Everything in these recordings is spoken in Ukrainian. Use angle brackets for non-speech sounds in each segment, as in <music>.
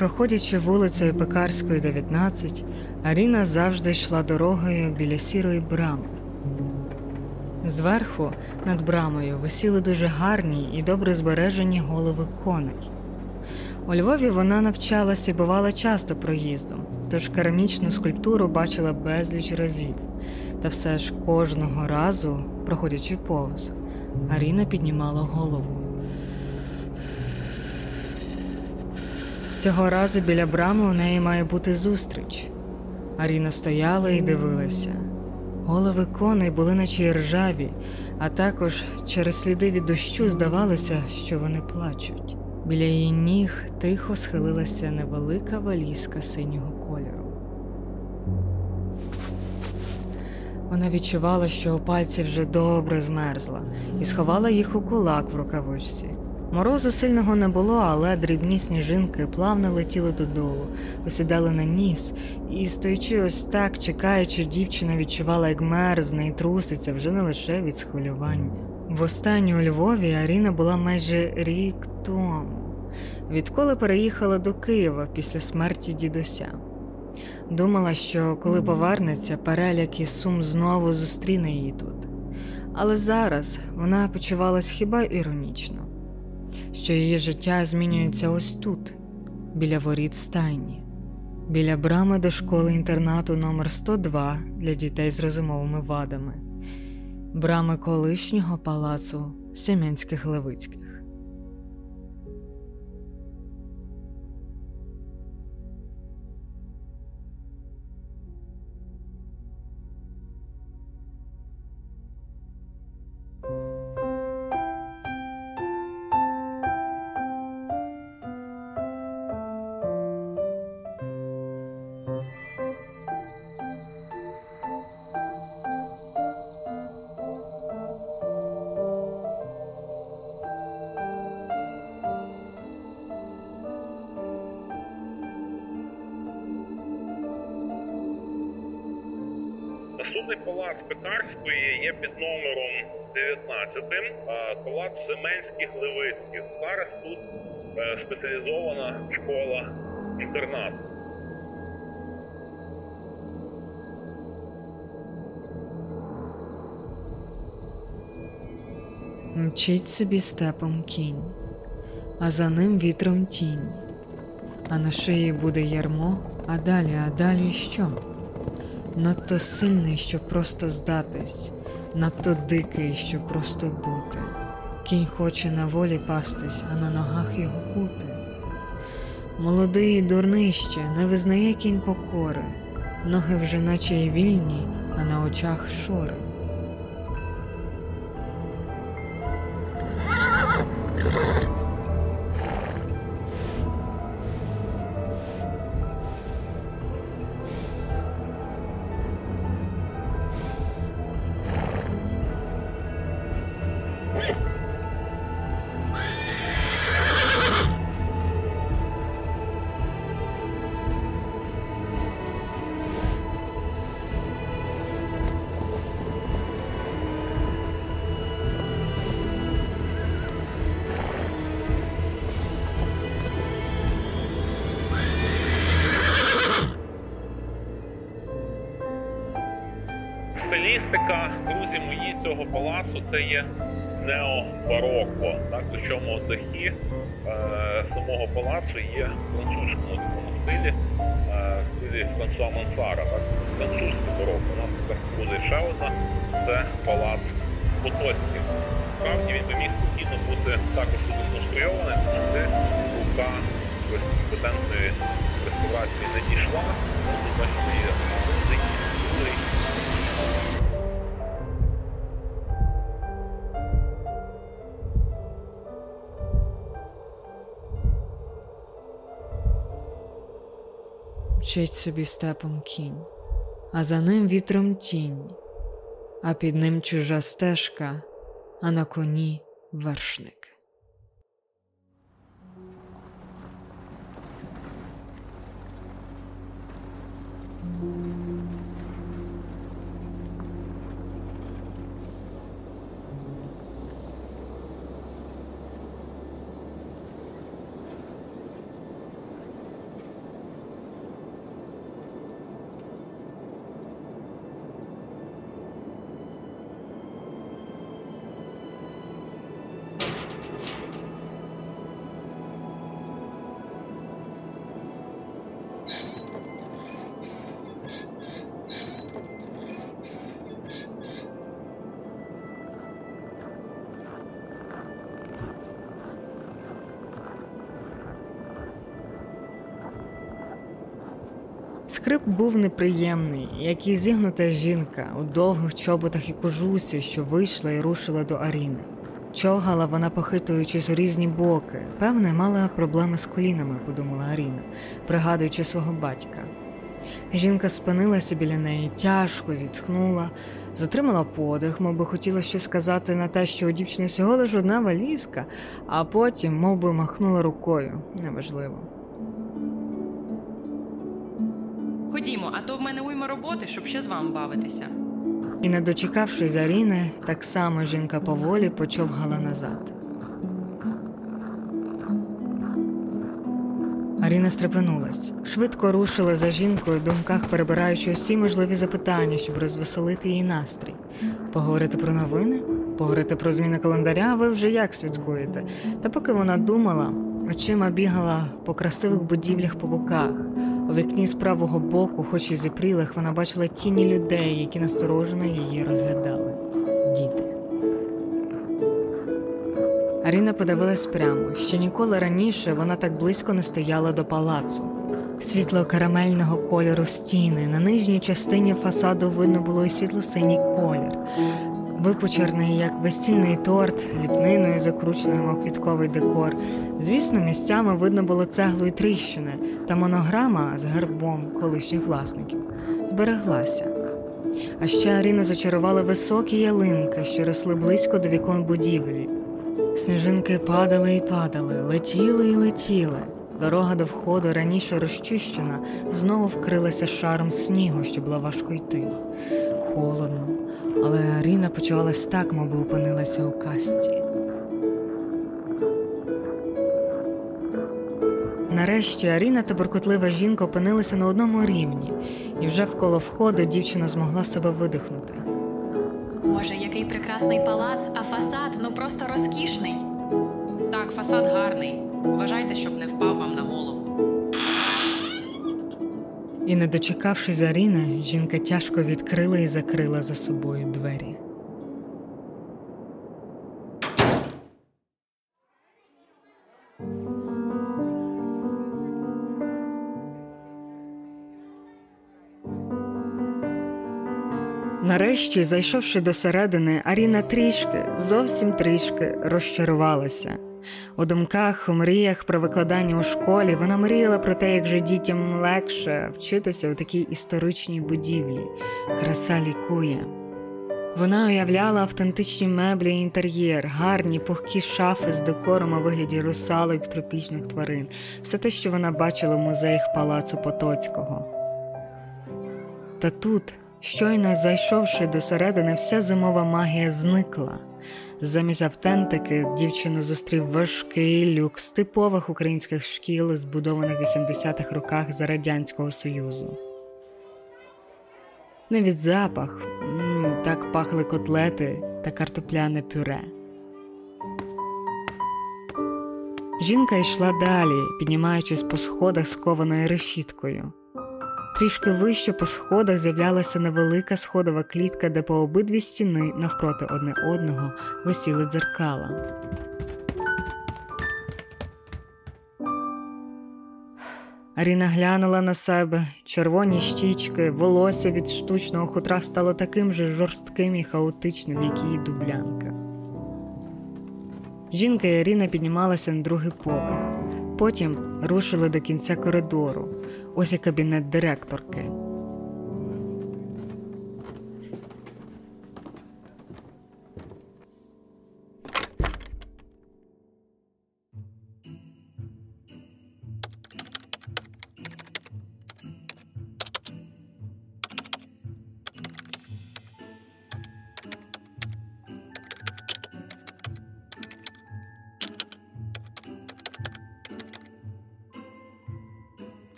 Проходячи вулицею Пекарською, 19, Аріна завжди йшла дорогою біля сірої брами. Зверху над брамою висіли дуже гарні і добре збережені голови коней. У Львові вона навчалася і бувала часто проїздом, тож керамічну скульптуру бачила безліч разів. Та все ж кожного разу, проходячи повз, Аріна піднімала голову. Цього разу біля брами у неї має бути зустріч. Аріна стояла і дивилася. Голови коней були наче ржаві, а також через сліди від дощу здавалося, що вони плачуть. Біля її ніг тихо схилилася невелика валізка синього кольору. Вона відчувала, що у пальці вже добре змерзла, і сховала їх у кулак в рукавичці. Морозу сильного не було, але дрібні сніжинки плавно летіли додолу, осідали на ніс, і, стоячи ось так, чекаючи, дівчина відчувала, як мерзне і труситься вже не лише від схвилювання. Востаннє у Львові Аріна була майже рік тому, відколи переїхала до Києва після смерті дідуся. Думала, що коли повернеться, переляк і сум знову зустріне її тут. Але зараз вона почувалась хіба іронічно що її життя змінюється ось тут, біля воріт стайні, біля брами до школи інтернату номер 102 для дітей з розумовими вадами, брами колишнього палацу Семенських Левицьких. Наступний палац Пекарської є під номером 19, а палац Семенських Левицьких. Зараз тут е, спеціалізована школа інтернат. Мчить собі степом кінь, а за ним вітром тінь, а на шиї буде ярмо, а далі, а далі що? Надто сильний, щоб просто здатись, надто дикий, щоб просто бути. Кінь хоче на волі пастись, а на ногах його бути. Молодий і дурний ще не визнає кінь покори, ноги вже наче й вільні, а на очах шори. Стилістика, друзі мої, цього палацу це є необароко. Так, причому дахи е, самого палацу є в французькому такому стилі, е, стилі Франсуа Мансара, так, французький барок. У нас тепер буде ще одна, це палац Потоцький. Справді він би міг спокійно бути також тут сконструйований, тому що рука компетентної реставрації не дійшла. Тут бачите, Мчить собі степом кінь, а за ним вітром тінь, а під ним чужа стежка, а на коні вершник. Скрип був неприємний, як і зігнута жінка у довгих чоботах і кожусі, що вийшла і рушила до Аріни. Човгала вона, похитуючись у різні боки. Певне, мала проблеми з колінами, подумала Аріна, пригадуючи свого батька. Жінка спинилася біля неї, тяжко зітхнула, затримала подих, мов би хотіла щось сказати на те, що у дівчини всього лиш одна валізка, а потім мов би, махнула рукою. Неважливо. Уйма роботи, щоб ще з вами бавитися. І, не дочекавшись Аріни, так само жінка поволі почовгала назад. Аріна стрепенулась, швидко рушила за жінкою, в думках перебираючи усі можливі запитання, щоб розвеселити її настрій. Поговорити про новини, поговорити про зміни календаря, ви вже як святкуєте. Та поки вона думала, очима бігала по красивих будівлях по боках. Вікні з правого боку, хоч і зіпрілих, вона бачила тіні людей, які насторожено її розглядали. Діти. Аріна подивилась прямо. Ще ніколи раніше вона так близько не стояла до палацу. Світло карамельного кольору стіни. На нижній частині фасаду видно було і світло-синій колір, випучерний, як весільний торт, ліпниною закрученою, квітковий декор. Звісно, місцями видно було цеглу і тріщини, та монограма з гербом колишніх власників збереглася. А ще Аріну зачарували високі ялинки, що росли близько до вікон будівлі. Сніжинки падали і падали, летіли і летіли. Дорога до входу, раніше розчищена, знову вкрилася шаром снігу, що було важко йти. Холодно, але Аріна почувалась так, мовби опинилася у касті. Нарешті Аріна та буркотлива жінка опинилися на одному рівні, і вже вколо входу дівчина змогла себе видихнути. Боже, який прекрасний палац, а фасад ну просто розкішний. Так, фасад гарний. Вважайте, щоб не впав вам на голову. І, не дочекавшись Аріни, жінка тяжко відкрила і закрила за собою двері. Нарешті, зайшовши до середини, Аріна трішки, зовсім трішки розчарувалася. У думках, у мріях про викладання у школі вона мріяла про те, як же дітям легше вчитися у такій історичній будівлі. Краса лікує. Вона уявляла автентичні меблі і інтер'єр, гарні пухкі шафи з декором у вигляді русалок тропічних тварин, все те, що вона бачила в музеях палацу Потоцького. Та тут, щойно зайшовши до середини, вся зимова магія зникла. Замість автентики дівчину зустрів важкий люкс типових українських шкіл, збудованих в 80-х роках за Радянського Союзу. Навіть запах м, так пахли котлети та картопляне пюре. Жінка йшла далі, піднімаючись по сходах з кованою решіткою. Трішки вище по сходах з'являлася невелика сходова клітка, де по обидві стіни навпроти одне одного висіли дзеркала. Аріна глянула на себе, червоні щічки, волосся від штучного хутра стало таким же жорстким і хаотичним, як її дублянка. Жінка і Аріна піднімалася на другий поверх, потім рушили до кінця коридору. Ось і кабінет директорки.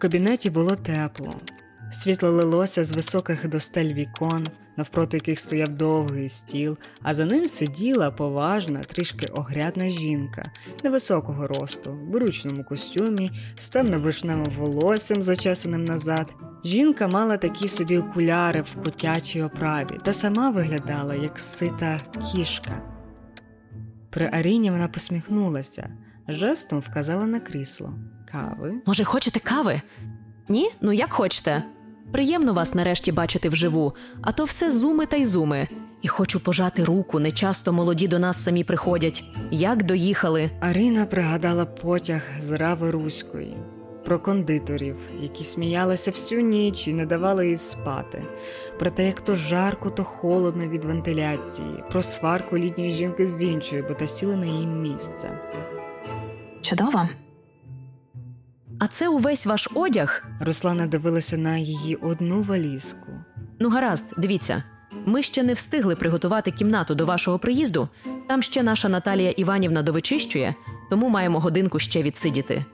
Кабінеті було тепло. Світло лилося з високих достель вікон, навпроти яких стояв довгий стіл, а за ним сиділа поважна, трішки огрядна жінка невисокого росту, в бручному костюмі, з темно-вишневим волоссям, зачесаним назад. Жінка мала такі собі окуляри в котячій оправі та сама виглядала як сита кішка. При Аріні вона посміхнулася, жестом вказала на крісло. Кави. Може, хочете кави? Ні? Ну як хочете. Приємно вас нарешті бачити вживу, а то все зуми та й зуми. І хочу пожати руку, не часто молоді до нас самі приходять. Як доїхали? Аріна пригадала потяг з Рави Руської про кондиторів, які сміялися всю ніч і не давали їй спати, про те, як то жарко, то холодно від вентиляції, про сварку літньої жінки з іншою, бо та сіли на її місце. Чудово. А це увесь ваш одяг? Руслана дивилася на її одну валізку. Ну, гаразд, дивіться. Ми ще не встигли приготувати кімнату до вашого приїзду. Там ще наша Наталія Іванівна довичищує, тому маємо годинку ще відсидіти.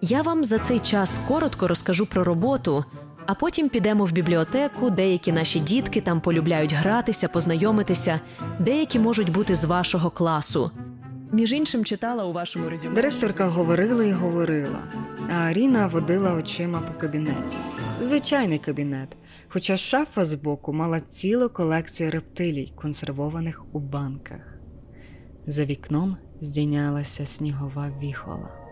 Я вам за цей час коротко розкажу про роботу, а потім підемо в бібліотеку. Деякі наші дітки там полюбляють гратися, познайомитися, деякі можуть бути з вашого класу. Між іншим, читала у вашому резюме. Директорка говорила і говорила, а Аріна водила очима по кабінеті. Звичайний кабінет, хоча шафа збоку мала цілу колекцію рептилій, консервованих у банках. За вікном здійнялася снігова віхола.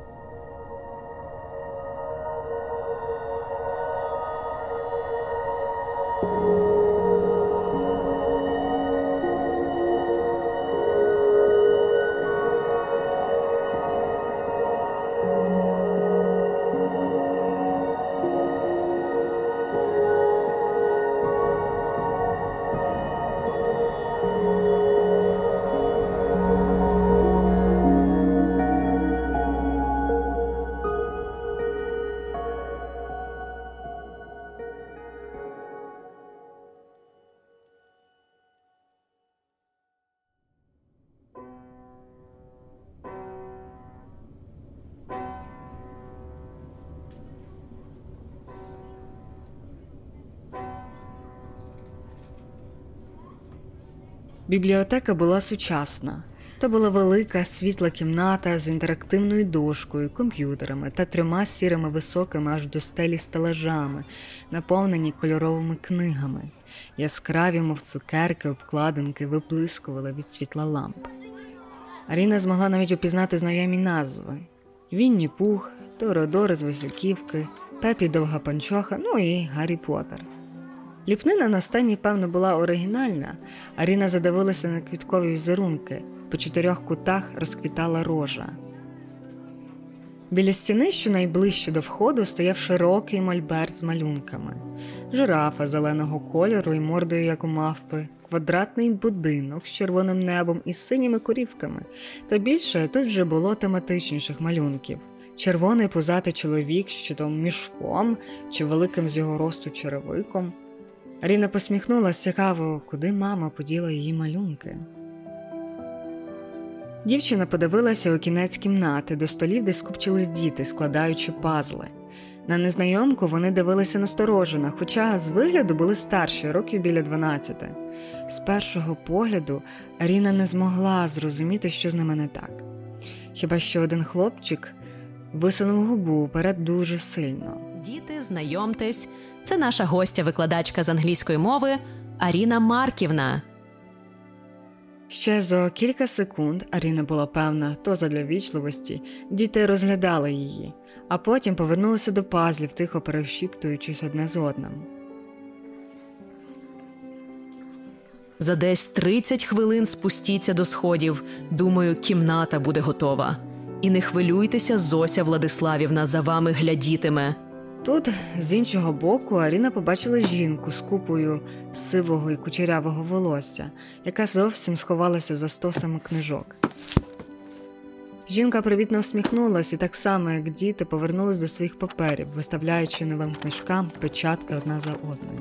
Бібліотека була сучасна. То була велика світла кімната з інтерактивною дошкою, комп'ютерами та трьома сірими високими аж до стелі стелажами, наповнені кольоровими книгами. Яскраві, мов цукерки, обкладинки виблискували від світла ламп. Аріна змогла навіть упізнати знайомі назви: Вінні Пух, Тоrodор з Васюківки, Пепі Довга Панчоха, ну і Гаррі Поттер. Ліпнина на стані, певно, була оригінальна. Аріна задивилася на квіткові візерунки, по чотирьох кутах розквітала рожа. Біля стіни, що найближче до входу, стояв широкий мольберт з малюнками, жирафа зеленого кольору і мордою, як у мавпи, квадратний будинок з червоним небом і синіми корівками, та більше тут вже було тематичніших малюнків. Червоний позатий чоловік, що там мішком чи великим з його росту черевиком. Аріна посміхнулася цікаво, куди мама поділа її малюнки. Дівчина подивилася у кінець кімнати до столів, де скупчились діти, складаючи пазли. На незнайомку вони дивилися насторожено, хоча з вигляду були старші, років біля 12. З першого погляду Аріна не змогла зрозуміти, що з ними не так. Хіба що один хлопчик висунув губу вперед дуже сильно. Діти, знайомтесь, це наша гостя-викладачка з англійської мови Аріна Марківна. Ще за кілька секунд Аріна була певна, то задля вічливості діти розглядали її, а потім повернулися до пазлів, тихо перешіптуючись одне з одним. За десь 30 хвилин спустіться до сходів. Думаю, кімната буде готова. І не хвилюйтеся, Зося Владиславівна за вами глядітиме. Тут, з іншого боку, Аріна побачила жінку з купою сивого і кучерявого волосся, яка зовсім сховалася за стосами книжок. Жінка привітно всміхнулась і так само, як діти, повернулись до своїх паперів, виставляючи новим книжкам печатки одна за одною.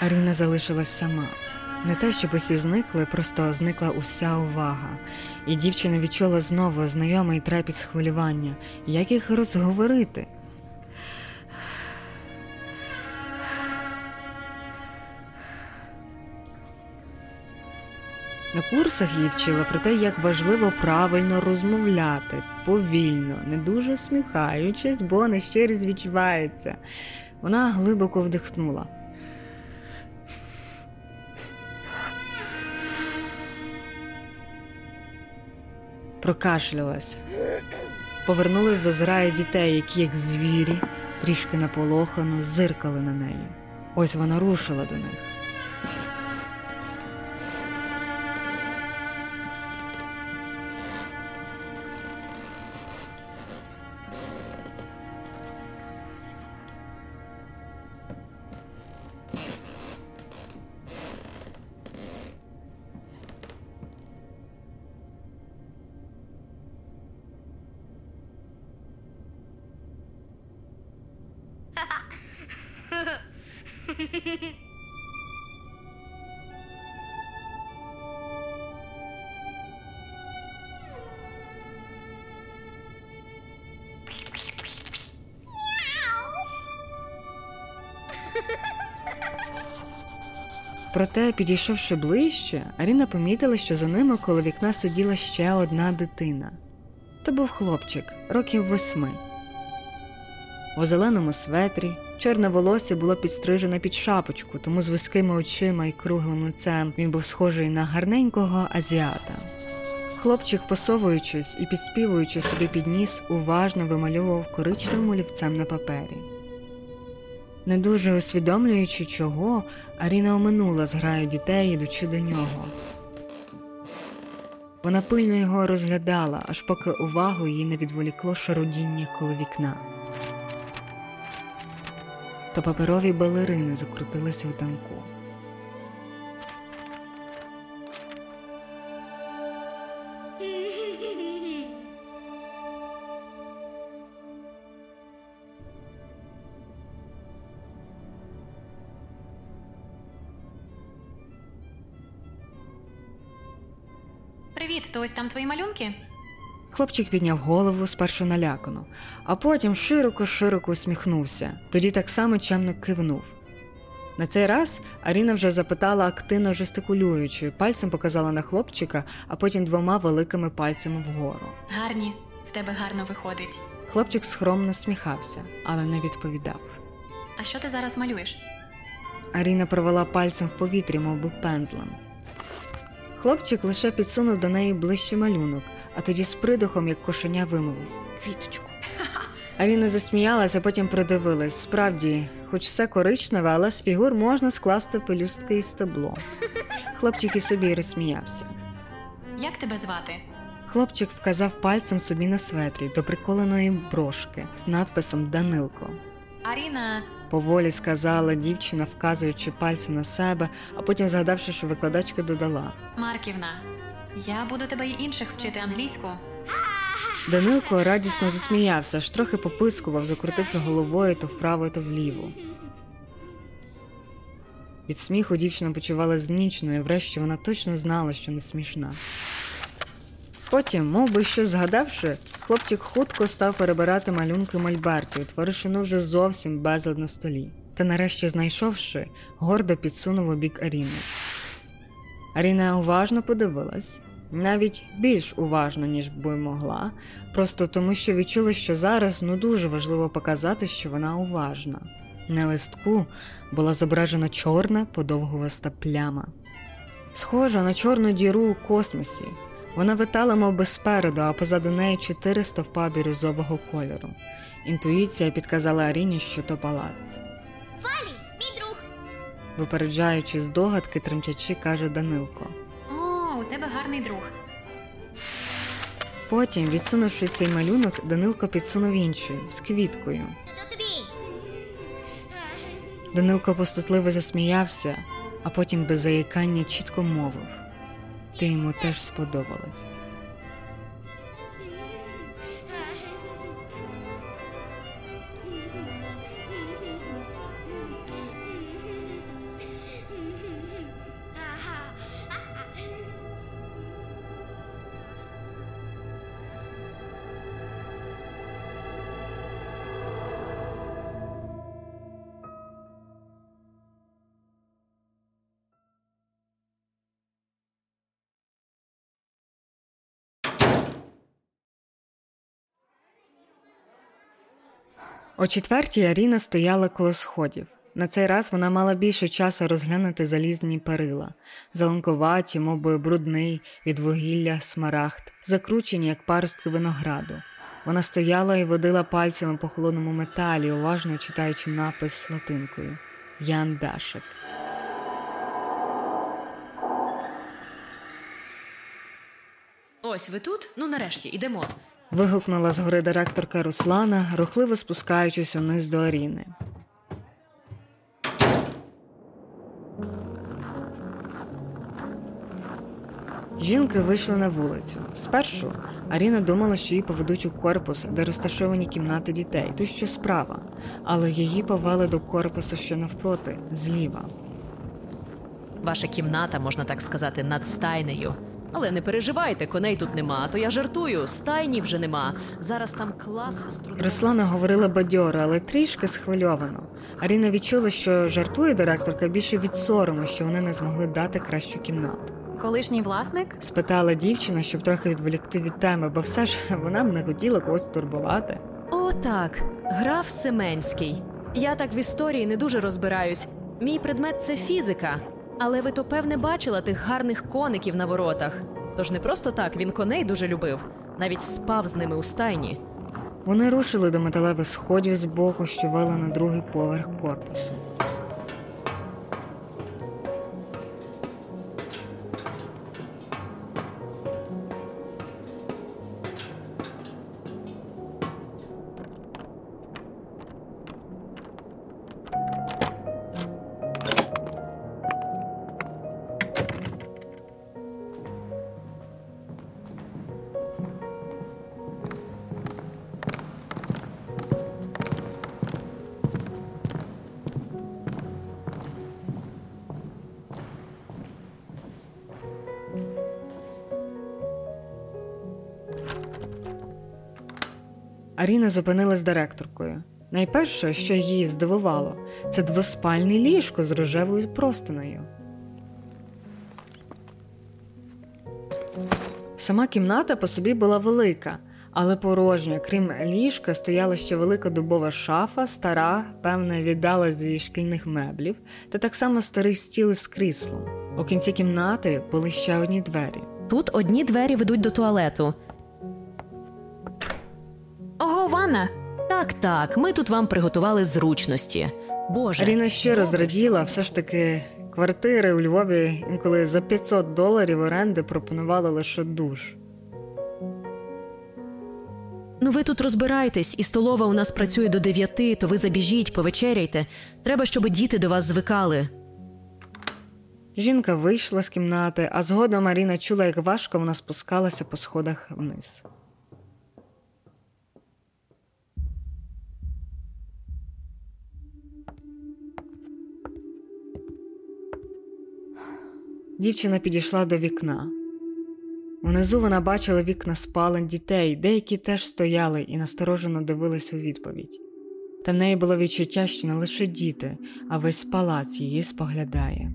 Аріна залишилась сама. Не те, щоб усі зникли, просто зникла уся увага, і дівчина відчула знову знайомий трепіт схвилювання. Як їх розговорити? На курсах її вчила про те, як важливо правильно розмовляти, повільно, не дуже сміхаючись, бо нещирість відчувається. Вона глибоко вдихнула. Прокашлялась. Повернулась до зграї дітей, які, як звірі, трішки наполохано зиркали на неї. Ось вона рушила до них. Проте, підійшовши ближче, Аріна помітила, що за ними коло вікна сиділа ще одна дитина. То був хлопчик, років восьми. У зеленому светрі чорне волосся було підстрижене під шапочку, тому з вузькими очима і круглим лицем він був схожий на гарненького азіата. Хлопчик, посовуючись і підспівуючи собі під ніс, уважно вимальовував коричневим олівцем на папері. Не дуже усвідомлюючи чого, Аріна оминула зграю дітей, ідучи до нього. Вона пильно його розглядала, аж поки увагу її не відволікло шарудіння коло вікна. То паперові балерини закрутилися у танку. Привіт, то ось там твої малюнки? Хлопчик підняв голову спершу налякано, а потім широко-широко усміхнувся, тоді так само чемно кивнув. На цей раз Аріна вже запитала, активно жестикулюючи, пальцем показала на хлопчика, а потім двома великими пальцями вгору. Гарні, в тебе гарно виходить. Хлопчик скромно сміхався, але не відповідав. А що ти зараз малюєш? Аріна провела пальцем в повітрі, мов би пензлем. Хлопчик лише підсунув до неї ближче малюнок, а тоді з придухом, як кошеня, вимовив квіточку. <laughs> Аріна засміялася, потім придивилась. Справді, хоч все коричневе, але з фігур можна скласти пелюстки і стебло. Хлопчик і собі розсміявся. Як тебе звати? Хлопчик вказав пальцем собі на светрі до приколеної брошки з надписом Данилко. Аріна. Поволі сказала дівчина, вказуючи пальцем на себе, а потім згадавши, що викладачка додала. Марківна. Я буду тебе й інших вчити англійську. Данилко радісно засміявся, аж трохи попискував, закрутивши головою то вправо, то вліво. Від сміху дівчина почувала знічною, врешті вона точно знала, що не смішна. Потім, мов би щось згадавши, хлопчик хутко став перебирати малюнки мольберті, утворивши ну вже зовсім безлад на столі. Та нарешті, знайшовши, гордо підсунув у бік Аріни. Аріна уважно подивилась, навіть більш уважно, ніж би могла, просто тому, що відчула, що зараз ну дуже важливо показати, що вона уважна. На листку була зображена чорна подовгуваста пляма. Схожа на чорну діру у космосі. Вона витала, мов би, спереду, а позаду неї чотири стовпа бірюзового кольору. Інтуїція підказала Аріні, що то палац. Валі, мій друг. Випереджаючи здогадки, тремтячи, каже Данилко. Тебе гарний друг. Потім, відсунувши цей малюнок, Данилко підсунув інший з квіткою. Тобі. Данилко постутливо засміявся, а потім без заїкання чітко мовив: Ти йому теж сподобалась. О четвертій Аріна стояла коло сходів. На цей раз вона мала більше часу розглянути залізні перила, заланкуваті, мов брудний від вугілля смарагд, закручені, як паростки винограду. Вона стояла і водила пальцями по холодному металі, уважно читаючи напис латинкою Ян Бяшек. Ось ви тут? Ну нарешті, ідемо. Вигукнула згори директорка Руслана, рухливо спускаючись униз до Аріни. Жінки вийшли на вулицю. Спершу Аріна думала, що її поведуть у корпус, де розташовані кімнати дітей, то що справа, але її повели до корпусу, що навпроти, зліва. Ваша кімната, можна так сказати, над стайнею. Але не переживайте, коней тут нема, то я жартую, стайні вже нема. Зараз там клас з Руслана говорила бадьоро, але трішки схвильовано. Аріна відчула, що жартує директорка більше від сорому, що вони не змогли дати кращу кімнату. Колишній власник? Спитала дівчина, щоб трохи відволікти від теми, бо все ж вона б не хотіла когось турбувати. О, так, граф Семенський. Я так в історії не дуже розбираюсь. Мій предмет це фізика. Але ви то певне бачила тих гарних коників на воротах. Тож не просто так він коней дуже любив, навіть спав з ними у стайні. Вони рушили до металевих сходів з боку, що вели на другий поверх корпусу. Аріна зупинилась директоркою. Найперше, що її здивувало, це двоспальне ліжко з рожевою простиною. Сама кімната по собі була велика, але порожня. Крім ліжка, стояла ще велика дубова шафа, стара, певне, віддала зі шкільних меблів, та так само старий стіл із кріслом. У кінці кімнати були ще одні двері. Тут одні двері ведуть до туалету. Ого! Так, так, ми тут вам приготували зручності. Боже, Аріна щиро зраділа, все ж таки квартири у Львові інколи за 500 доларів оренди пропонували лише душ. ну ви тут розбирайтесь, і столова у нас працює до дев'яти, то ви забіжіть, повечеряйте. Треба, щоб діти до вас звикали. Жінка вийшла з кімнати, а згодом Аріна чула, як важко вона спускалася по сходах вниз. Дівчина підійшла до вікна. Унизу вона бачила вікна спалень дітей, деякі теж стояли і насторожено дивились у відповідь. Та в неї було відчуття, що не лише діти, а весь палац її споглядає.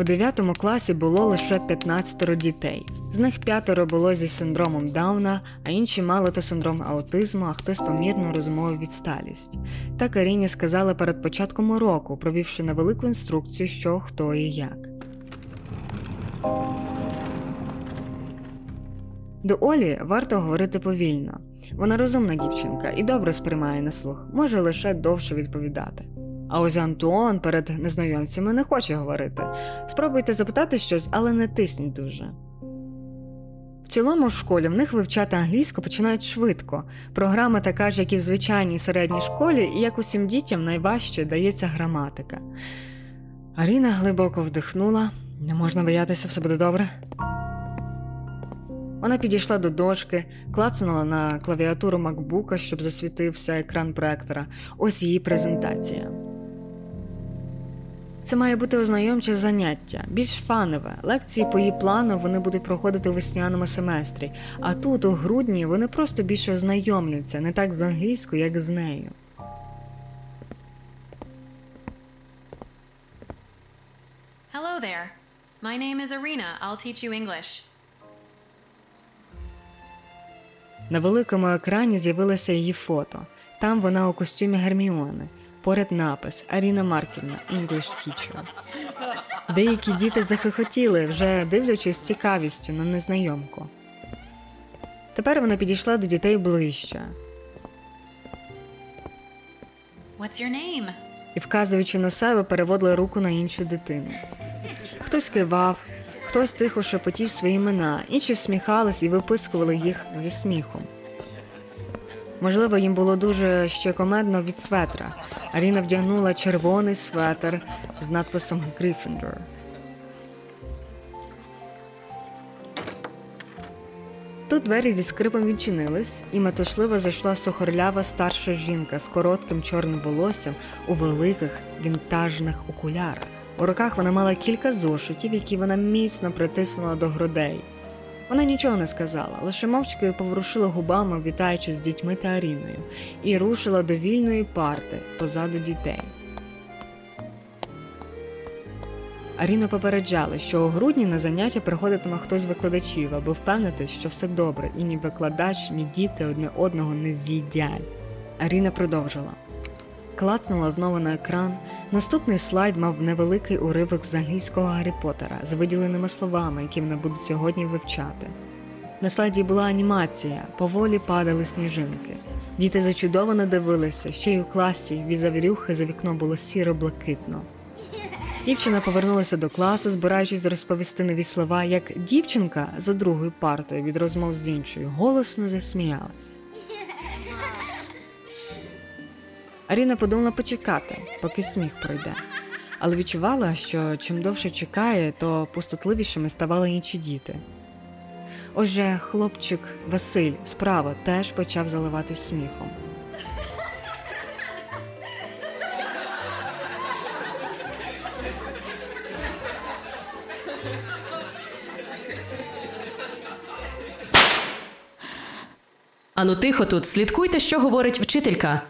У 9 класі було лише 15 дітей. З них п'ятеро було зі синдромом Дауна, а інші мали то синдром аутизму, а хтось помірну розумову відсталість. Так Каріні сказали перед початком уроку, провівши невелику інструкцію, що, хто і як. До Олі варто говорити повільно. Вона розумна дівчинка і добре сприймає на слух, може лише довше відповідати. А ось Антуан перед незнайомцями не хоче говорити. Спробуйте запитати щось, але не тисніть дуже. В цілому в школі в них вивчати англійську починають швидко. Програма така ж, як і в звичайній середній школі, і як усім дітям найважче дається граматика. Аріна глибоко вдихнула. Не можна боятися, все буде добре. Вона підійшла до дошки, клацнула на клавіатуру макбука, щоб засвітився екран проектора. Ось її презентація. Це має бути ознайомче заняття, більш фанове. Лекції по її плану вони будуть проходити у весняному семестрі, а тут, у грудні, вони просто більше ознайомляться, не так з англійською, як з нею. Hello there. My name is Arena. I'll teach you English. На великому екрані з'явилося її фото. Там вона у костюмі Герміони. Поряд напис Аріна Марківна, English Teacher. Деякі діти захихотіли, вже дивлячись з цікавістю на незнайомку. Тепер вона підійшла до дітей ближче What's your name? і, вказуючи на себе, переводила руку на іншу дитину. Хтось кивав, хтось тихо шепотів свої імена, інші всміхались і випискували їх зі сміхом. Можливо, їм було дуже ще комедно від светра. Аріна вдягнула червоний светр з надписом Gryffindor. Тут двері зі скрипом відчинились, і метушливо зайшла сухорлява старша жінка з коротким чорним волоссям у великих вінтажних окулярах. У руках вона мала кілька зошитів, які вона міцно притиснула до грудей. Вона нічого не сказала, лише мовчки поворушила губами, вітаючи з дітьми та Аріною, і рушила до вільної парти позаду дітей. Аріну попереджали, що у грудні на заняття приходитиме хтось з викладачів, аби впевнитись, що все добре, і ні викладач, ні діти одне одного не з'їдять. Аріна продовжила. Клацнула знову на екран. Наступний слайд мав невеликий уривок з англійського Гаррі Поттера з виділеними словами, які вони будуть сьогодні вивчати. На слайді була анімація, поволі падали сніжинки. Діти зачудовано дивилися, ще й у класі від завірюхи за вікном було сіро-блакитно. Дівчина повернулася до класу, збираючись розповісти нові слова, як дівчинка за другою партою від розмов з іншою голосно засміялась. Аріна подумала почекати, поки сміх пройде, але відчувала, що чим довше чекає, то пустотливішими ставали інші діти. Отже, хлопчик Василь справа теж почав заливатись сміхом. Ану тихо тут, слідкуйте, що говорить вчителька.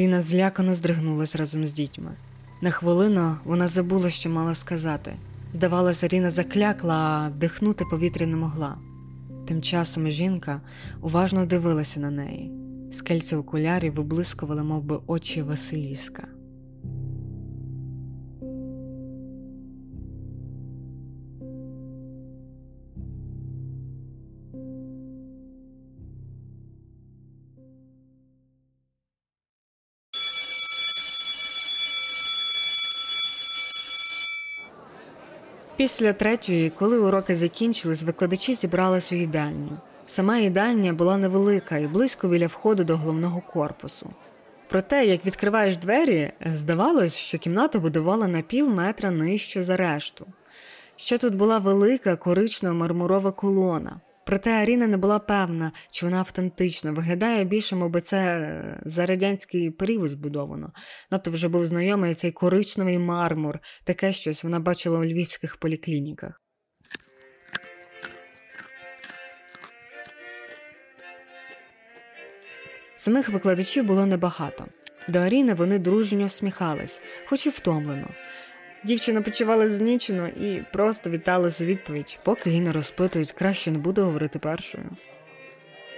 Аріна злякано здригнулась разом з дітьми. На хвилину вона забула, що мала сказати. Здавалося, Ріна заклякла, а дихнути повітря не могла. Тим часом жінка уважно дивилася на неї. Скельці окулярів виблискували, мов би, очі Василіска. Після третьої, коли уроки закінчились, викладачі зібрались у їдальню. Сама їдальня була невелика і близько біля входу до головного корпусу. Проте, як відкриваєш двері, здавалось, що кімната будувала на пів метра нижче за решту. Ще тут була велика коричнева мармурова колона. Проте Аріна не була певна, чи вона автентична. Виглядає більше, мовби це е, за радянський період збудовано. Надто вже був знайомий цей коричневий мармур, таке щось вона бачила у львівських поліклініках. Самих викладачів було небагато. До Аріни вони дружньо всміхались, хоч і втомлено. Дівчина почувала знічено і просто віталася відповідь, поки її не розпитують, краще не буду говорити першою.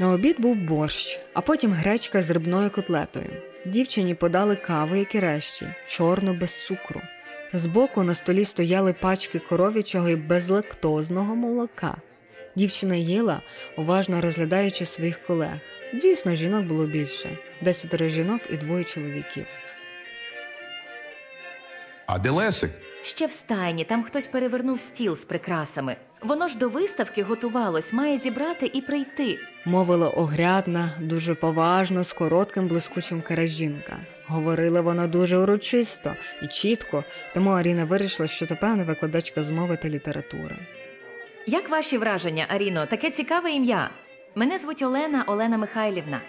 На обід був борщ, а потім гречка з рибною котлетою. Дівчині подали каву, як і решті, чорну без цукру. Збоку на столі стояли пачки коров'ячого і безлактозного молока. Дівчина їла, уважно розглядаючи своїх колег. Звісно, жінок було більше десятеро жінок і двоє чоловіків. А де Лесик? Ще в стайні, там хтось перевернув стіл з прикрасами. Воно ж до виставки готувалось, має зібрати і прийти. Мовила огрядна, дуже поважно, з коротким блискучим кара жінка. Говорила вона дуже урочисто і чітко, тому Аріна вирішила, що то певна викладачка з мови та літератури. Як ваші враження, Аріно? Таке цікаве ім'я. Мене звуть Олена Олена Михайлівна.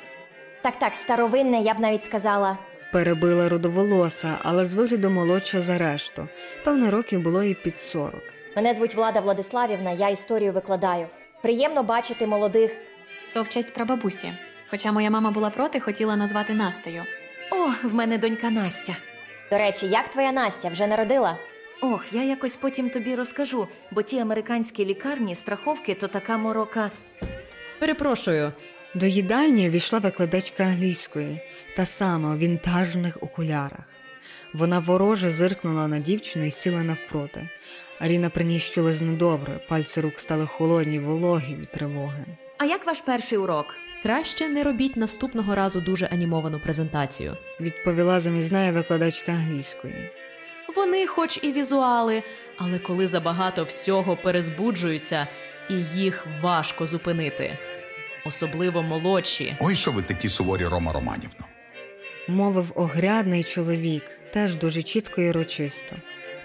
Так, так, старовинне, я б навіть сказала. Перебила рудоволоса, але з вигляду молодша за решту. Певне, років було і під сорок. Мене звуть Влада Владиславівна, я історію викладаю. Приємно бачити молодих. То в честь прабабусі. Хоча моя мама була проти, хотіла назвати Настею. О, в мене донька Настя. До речі, як твоя Настя вже народила? Ох, я якось потім тобі розкажу, бо ті американські лікарні, страховки то така морока. Перепрошую, До їдальні війшла викладачка англійської, та сама у вінтажних окулярах. Вона вороже зиркнула на дівчину і сіла навпроти. Аріна при ній недобре, пальці рук стали холодні, вологі від тривоги. А як ваш перший урок? краще не робіть наступного разу дуже анімовану презентацію. Відповіла замість викладачка англійської. Вони, хоч і візуали, але коли забагато всього перезбуджуються, і їх важко зупинити. Особливо молодші. Ой, що ви такі суворі, Рома Романівно. Мовив огрядний чоловік, теж дуже чітко і урочисто.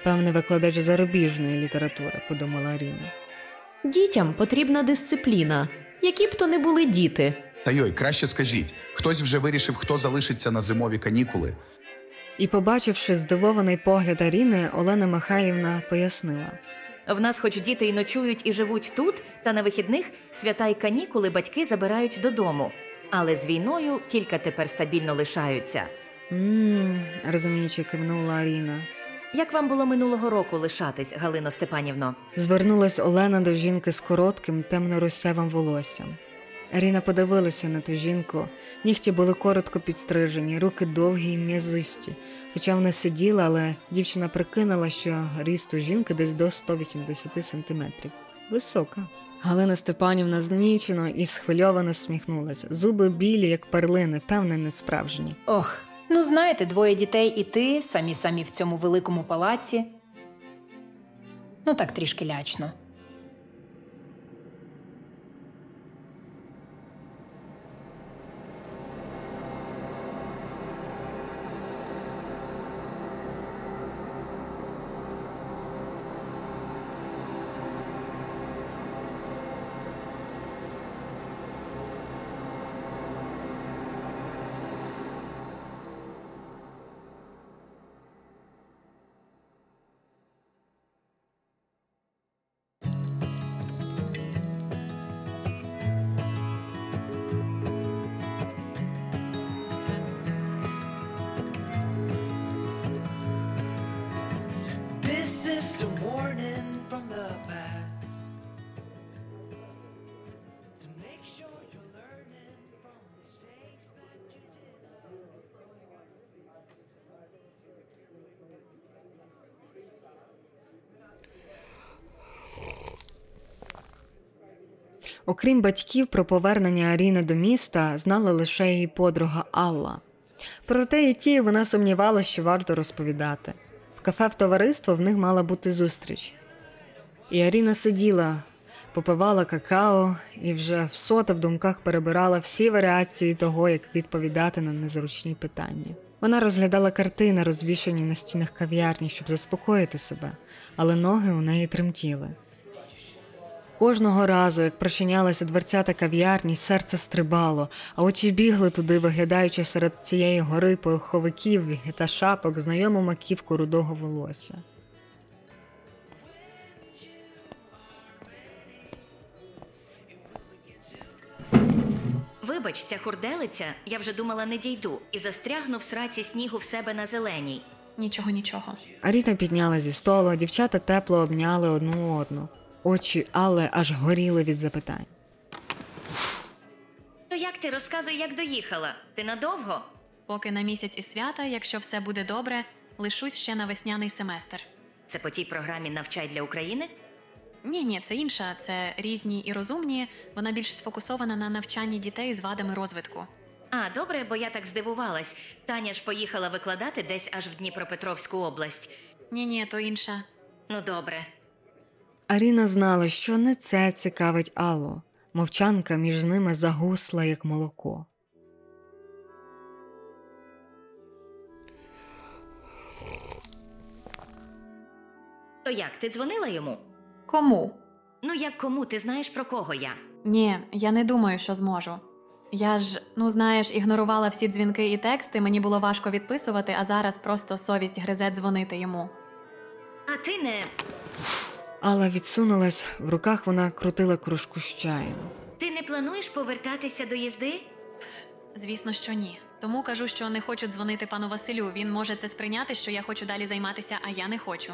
Певний викладач зарубіжної літератури, подумала Аріна. Дітям потрібна дисципліна, які б то не були діти. Та йой, краще скажіть, хтось вже вирішив, хто залишиться на зимові канікули. І, побачивши здивований погляд Аріни, Олена Михайлівна пояснила. В нас, хоч діти і ночують і живуть тут, та на вихідних свята й канікули батьки забирають додому. Але з війною кілька тепер стабільно лишаються. Мм, розуміючи, кивнула Аріна. Як вам було минулого року лишатись, Галино Степанівно? Звернулась Олена до жінки з коротким темно-русявим волоссям. Аріна подивилася на ту жінку. Нігті були коротко підстрижені, руки довгі й м'язисті. Хоча вона сиділа, але дівчина прикинула, що ріст у жінки десь до 180 сантиметрів. Висока. Галина Степанівна знічено і схвильовано сміхнулася. Зуби білі, як перлини, певне, не справжні. Ох, ну знаєте, двоє дітей і ти, самі самі в цьому великому палаці. Ну так трішки лячно. Окрім батьків, про повернення Аріни до міста знала лише її подруга Алла. Проте і ті вона сумнівалася, що варто розповідати. В кафе в товариство в них мала бути зустріч. І Аріна сиділа, попивала какао і вже всота в думках перебирала всі варіації того, як відповідати на незручні питання. Вона розглядала картини, розвішані на стінах кав'ярні, щоб заспокоїти себе, але ноги у неї тремтіли. Кожного разу, як прочинялися дверцята кав'ярні, серце стрибало, а очі бігли туди, виглядаючи серед цієї гори пуховиків та шапок знайому маківку рудого волосся. Вибач, ця хурделиця, я вже думала не дійду, і застрягну в сраці снігу в себе на зеленій. Нічого, нічого. Аріна підняла зі столу, дівчата тепло обняли одну одну. Очі Алли аж горіли від запитань. То як ти розказуй, як доїхала? Ти надовго? Поки на місяць і свята, якщо все буде добре, лишусь ще на весняний семестр. Це по тій програмі навчай для України? Ні, ні, це інша. Це різні і розумні. Вона більш сфокусована на навчанні дітей з вадами розвитку. А, добре, бо я так здивувалась. Таня ж поїхала викладати десь аж в Дніпропетровську область. Ні, ні, то інша. Ну добре. Аріна знала, що не це цікавить Аллу. Мовчанка між ними загусла, як молоко. То як, ти дзвонила йому? Кому? Ну як кому, ти знаєш про кого я? Ні, я не думаю, що зможу. Я ж, ну знаєш, ігнорувала всі дзвінки і тексти, мені було важко відписувати, а зараз просто совість гризе дзвонити йому. А ти не. Алла відсунулась, в руках вона крутила кружку з чаєм. Ти не плануєш повертатися до їзди? Звісно, що ні. Тому кажу, що не хочу дзвонити пану Василю. Він може це сприйняти, що я хочу далі займатися, а я не хочу.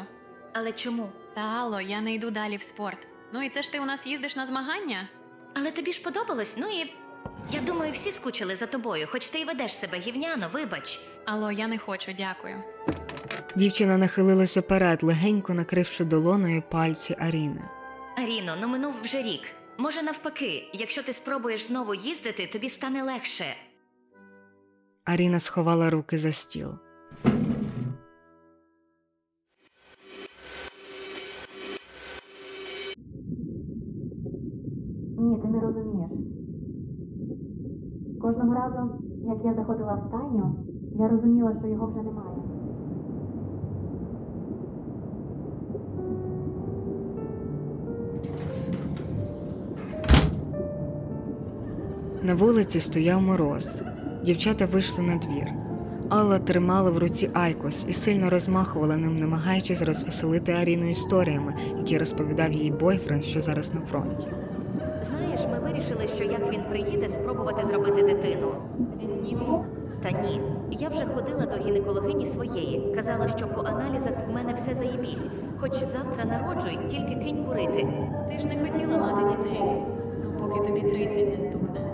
Але чому? Та Алло, я не йду далі в спорт. Ну і це ж ти у нас їздиш на змагання? Але тобі ж подобалось, ну і. Я думаю, всі скучили за тобою, хоч ти й ведеш себе гівняно, вибач. Алло, я не хочу, дякую. Дівчина нахилилась уперед, легенько накривши долоною пальці Аріни. Аріно, ну минув вже рік. Може, навпаки, якщо ти спробуєш знову їздити, тобі стане легше. Аріна сховала руки за стіл. Ні, ти не розумієш. Кожного разу, як я заходила в стайню, я розуміла, що його вже немає. На вулиці стояв мороз. Дівчата вийшли на двір. Алла тримала в руці Айкос і сильно розмахувала ним, намагаючись розвеселити Аріну історіями, які розповідав їй бойфренд, що зараз на фронті. Знаєш, ми вирішили, що як він приїде, спробувати зробити дитину. Зі снігу? Та ні, я вже ходила до гінекологині своєї. Казала, що по аналізах в мене все заєбісь. Хоч завтра народжуй, тільки кинь курити. Ти ж не хотіла мати дітей. Ну, поки тобі 30 не стукне.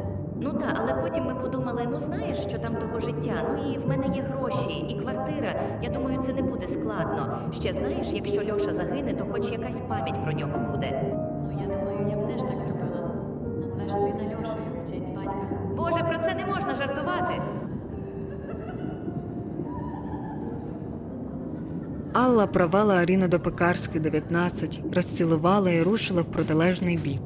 Ну та, але потім ми подумали: ну знаєш, що там того життя. Ну і в мене є гроші, і квартира. Я думаю, це не буде складно. Ще знаєш, якщо Льоша загине, то хоч якась пам'ять про нього буде. Ну, я думаю, я б теж так зробила. Назвеш сина Льошею в честь батька. Боже, про це не можна жартувати. Алла провела Аріну до пекарської 19, розцілувала і рушила в протилежний бік.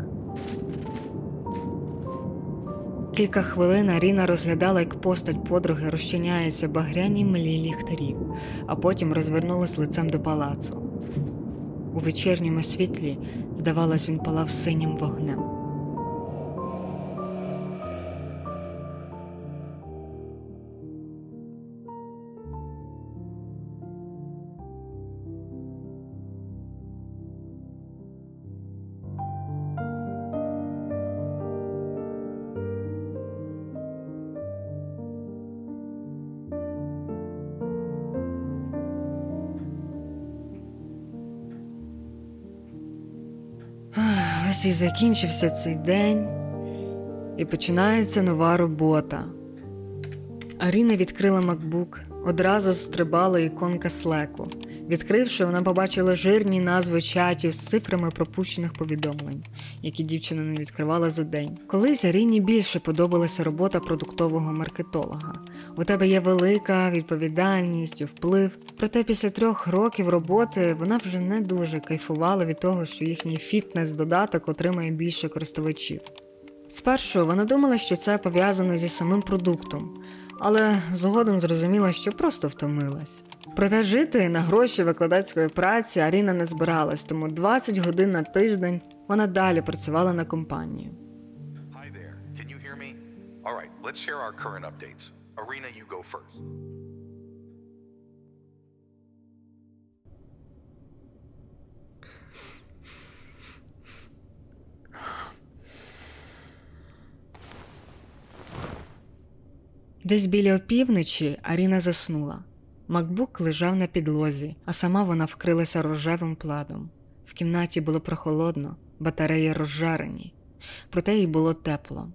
Кілька хвилин Аріна розглядала, як постать подруги розчиняється багряні млі ліхтарів, а потім розвернулась лицем до палацу. У вечірньому світлі, здавалось, він палав синім вогнем. Ось і закінчився цей день, і починається нова робота. Аріна відкрила MacBook, одразу стрибала іконка слеку. Відкривши, вона побачила жирні назви чатів з цифрами пропущених повідомлень, які дівчина не відкривала за день. Колись Аріні більше подобалася робота продуктового маркетолога. У тебе є велика відповідальність і вплив. Проте після трьох років роботи вона вже не дуже кайфувала від того, що їхній фітнес-додаток отримає більше користувачів. Спершу вона думала, що це пов'язано зі самим продуктом, але згодом зрозуміла, що просто втомилась. Проте жити на гроші викладацької праці Аріна не збиралась, тому 20 годин на тиждень Вона далі працювала на компанію. Десь біля опівночі Аріна заснула. Макбук лежав на підлозі, а сама вона вкрилася рожевим пладом. В кімнаті було прохолодно, батареї розжарені, проте їй було тепло.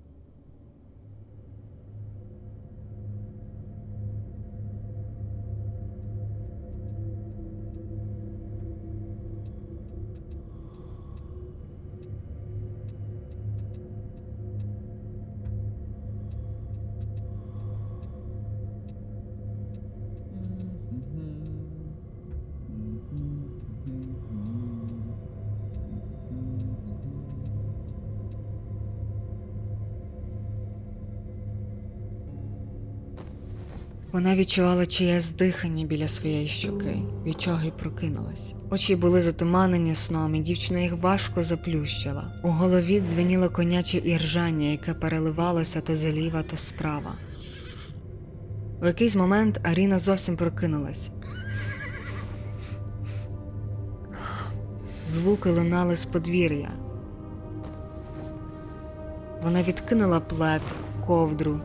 Вона відчувала чиєсь дихання біля своєї щоки, від чого й прокинулась. Очі були затуманені сном, і дівчина їх важко заплющила. У голові дзвеніло коняче іржання, яке переливалося то зліва, то справа. В якийсь момент Аріна зовсім прокинулась. Звуки лунали з подвір'я. Вона відкинула плед, ковдру,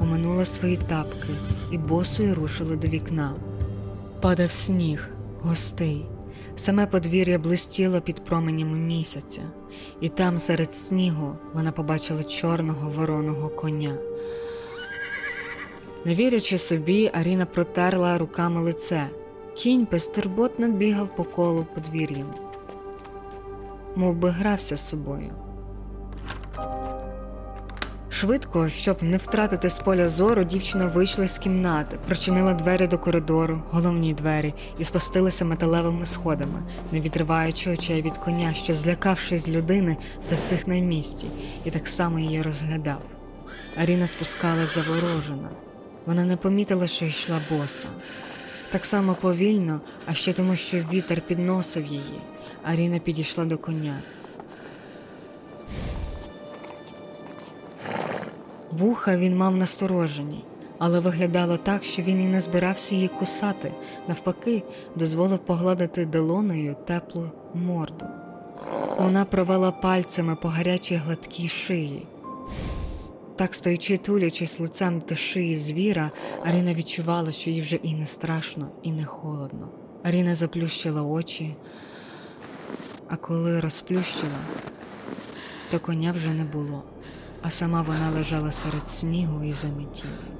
оминула свої тапки і босою рушила до вікна. Падав сніг, густий. Саме подвір'я блистіло під променями місяця, і там серед снігу вона побачила чорного вороного коня. Не вірячи собі, Аріна протерла руками лице. Кінь безтурботно бігав по колу подвір'ям, мов би грався з собою. Швидко, щоб не втратити з поля зору, дівчина вийшла з кімнати, прочинила двері до коридору, головні двері, і спустилася металевими сходами, не відриваючи очей від коня, що, злякавшись людини, застиг на місці, і так само її розглядав. Аріна спускалась заворожена. Вона не помітила, що йшла боса. Так само повільно, а ще тому, що вітер підносив її. Аріна підійшла до коня. Вуха він мав насторожені, але виглядало так, що він і не збирався її кусати, навпаки, дозволив погладити долонею теплу морду. Вона провела пальцями по гарячій гладкій шиї. Так, стоячи, тулячись лицем до шиї звіра, Аріна відчувала, що їй вже і не страшно, і не холодно. Аріна заплющила очі, а коли розплющила, то коня вже не було, а сама вона лежала серед снігу і заметілі.